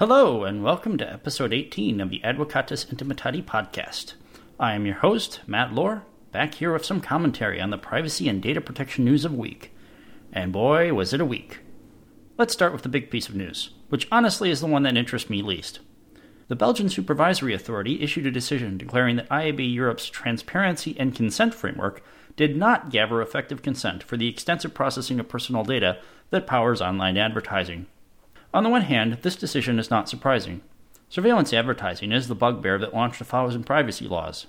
Hello, and welcome to episode 18 of the Advocatus Intimitati podcast. I am your host, Matt Lohr, back here with some commentary on the privacy and data protection news of the week. And boy, was it a week. Let's start with the big piece of news, which honestly is the one that interests me least. The Belgian Supervisory Authority issued a decision declaring that IAB Europe's transparency and consent framework did not gather effective consent for the extensive processing of personal data that powers online advertising. On the one hand, this decision is not surprising. Surveillance advertising is the bugbear that launched a thousand privacy laws.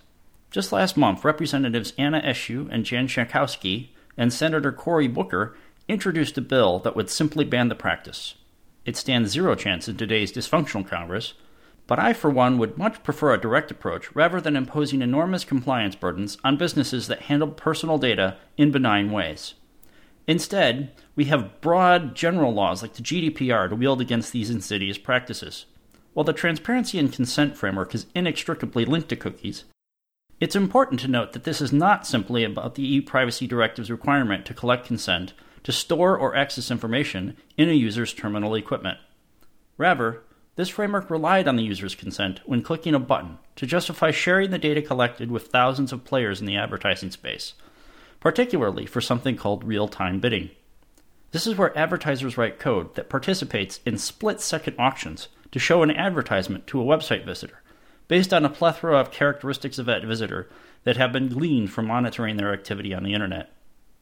Just last month, Representatives Anna Eshoo and Jan Schakowsky and Senator Cory Booker introduced a bill that would simply ban the practice. It stands zero chance in today's dysfunctional Congress, but I, for one, would much prefer a direct approach rather than imposing enormous compliance burdens on businesses that handle personal data in benign ways. Instead, we have broad general laws like the GDPR to wield against these insidious practices. While the transparency and consent framework is inextricably linked to cookies, it's important to note that this is not simply about the ePrivacy Directive's requirement to collect consent to store or access information in a user's terminal equipment. Rather, this framework relied on the user's consent when clicking a button to justify sharing the data collected with thousands of players in the advertising space, particularly for something called real time bidding. This is where advertisers write code that participates in split second auctions to show an advertisement to a website visitor, based on a plethora of characteristics of that visitor that have been gleaned from monitoring their activity on the internet.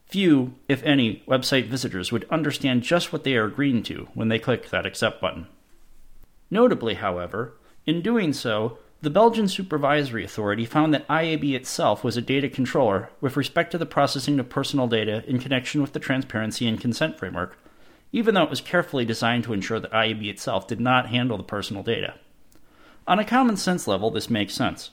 Few, if any, website visitors would understand just what they are agreeing to when they click that accept button. Notably, however, in doing so, the Belgian Supervisory Authority found that IAB itself was a data controller with respect to the processing of personal data in connection with the transparency and consent framework, even though it was carefully designed to ensure that IAB itself did not handle the personal data. On a common sense level, this makes sense.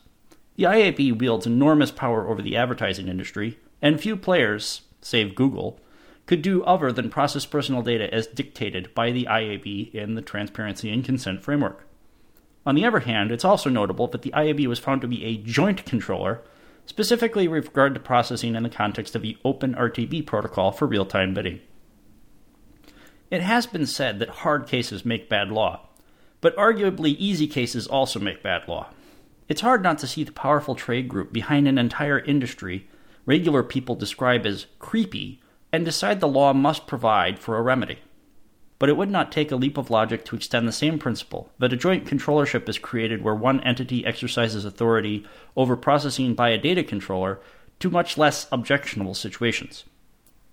The IAB wields enormous power over the advertising industry, and few players, save Google, could do other than process personal data as dictated by the IAB in the transparency and consent framework. On the other hand, it's also notable that the IAB was found to be a joint controller, specifically with regard to processing in the context of the Open RTB protocol for real time bidding. It has been said that hard cases make bad law, but arguably easy cases also make bad law. It's hard not to see the powerful trade group behind an entire industry regular people describe as creepy and decide the law must provide for a remedy but it would not take a leap of logic to extend the same principle that a joint controllership is created where one entity exercises authority over processing by a data controller to much less objectionable situations.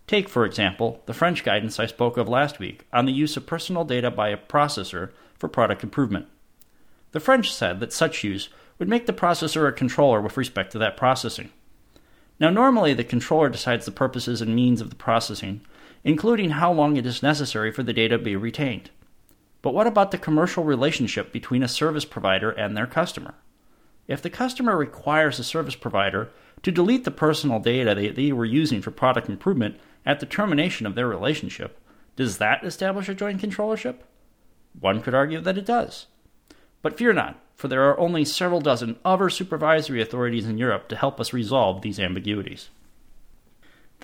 Take, for example, the French guidance I spoke of last week on the use of personal data by a processor for product improvement. The French said that such use would make the processor a controller with respect to that processing. Now, normally the controller decides the purposes and means of the processing, including how long it is necessary for the data to be retained. But what about the commercial relationship between a service provider and their customer? If the customer requires the service provider to delete the personal data they, they were using for product improvement at the termination of their relationship, does that establish a joint controllership? One could argue that it does. But fear not, for there are only several dozen other supervisory authorities in Europe to help us resolve these ambiguities.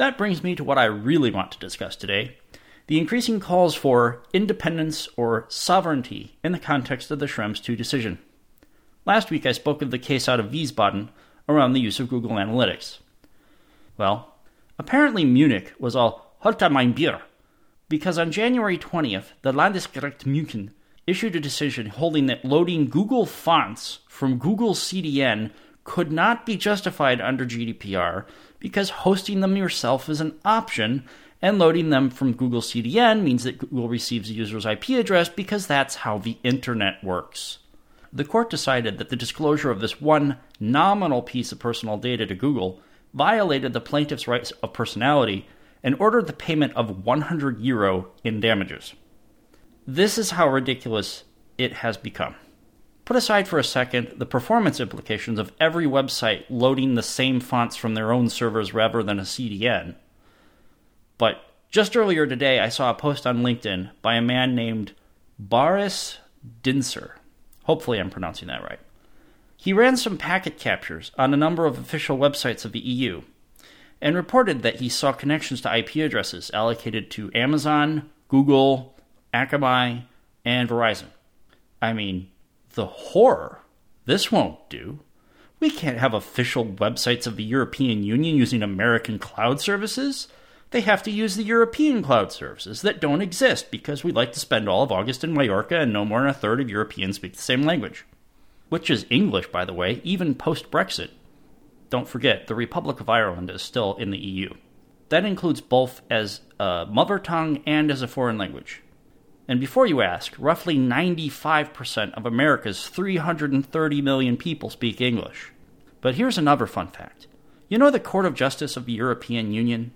That brings me to what I really want to discuss today the increasing calls for independence or sovereignty in the context of the Schrems II decision. Last week I spoke of the case out of Wiesbaden around the use of Google Analytics. Well, apparently Munich was all Holter mein Bier, because on January 20th, the Landesgericht München issued a decision holding that loading Google fonts from Google CDN could not be justified under GDPR because hosting them yourself is an option, and loading them from Google CDN means that Google receives a user's IP address because that's how the internet works. The court decided that the disclosure of this one nominal piece of personal data to Google violated the plaintiff's rights of personality and ordered the payment of 100 euro in damages. This is how ridiculous it has become. Put aside for a second the performance implications of every website loading the same fonts from their own servers rather than a CDN. But just earlier today, I saw a post on LinkedIn by a man named Boris Dinser. Hopefully, I'm pronouncing that right. He ran some packet captures on a number of official websites of the EU and reported that he saw connections to IP addresses allocated to Amazon, Google, Akamai, and Verizon. I mean, the horror. This won't do. We can't have official websites of the European Union using American cloud services. They have to use the European cloud services that don't exist because we like to spend all of August in Mallorca and no more than a third of Europeans speak the same language. Which is English, by the way, even post Brexit. Don't forget, the Republic of Ireland is still in the EU. That includes both as a mother tongue and as a foreign language. And before you ask, roughly 95% of America's 330 million people speak English. But here's another fun fact. You know the Court of Justice of the European Union?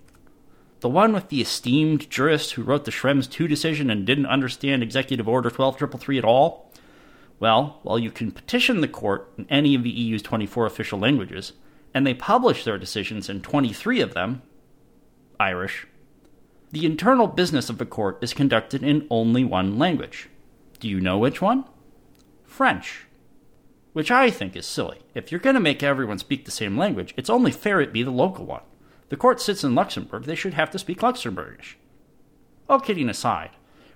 The one with the esteemed jurist who wrote the Schrems II decision and didn't understand Executive Order 12333 at all? Well, while you can petition the court in any of the EU's 24 official languages, and they publish their decisions in 23 of them, Irish, the internal business of the court is conducted in only one language. Do you know which one? French. Which I think is silly. If you're going to make everyone speak the same language, it's only fair it be the local one. The court sits in Luxembourg, they should have to speak Luxembourgish. All kidding aside,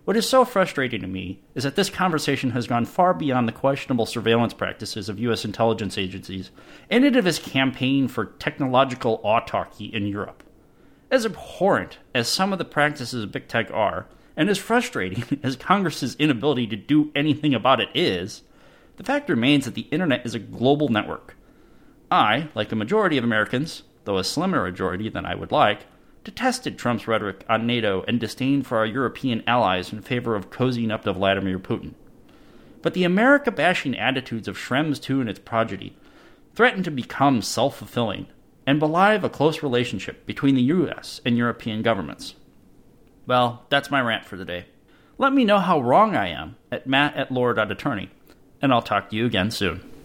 what is so frustrating to me is that this conversation has gone far beyond the questionable surveillance practices of U.S. intelligence agencies and into this campaign for technological autarky in Europe. As abhorrent as some of the practices of big tech are, and as frustrating as Congress's inability to do anything about it is, the fact remains that the internet is a global network. I, like a majority of Americans, though a slimmer majority than I would like, detested Trump's rhetoric on NATO and disdain for our European allies in favor of cozying up to Vladimir Putin. But the America bashing attitudes of Schrems II and its progeny threaten to become self fulfilling and belie a close relationship between the US and European governments. Well, that's my rant for the day. Let me know how wrong I am at matt at lore.attorney, and I'll talk to you again soon.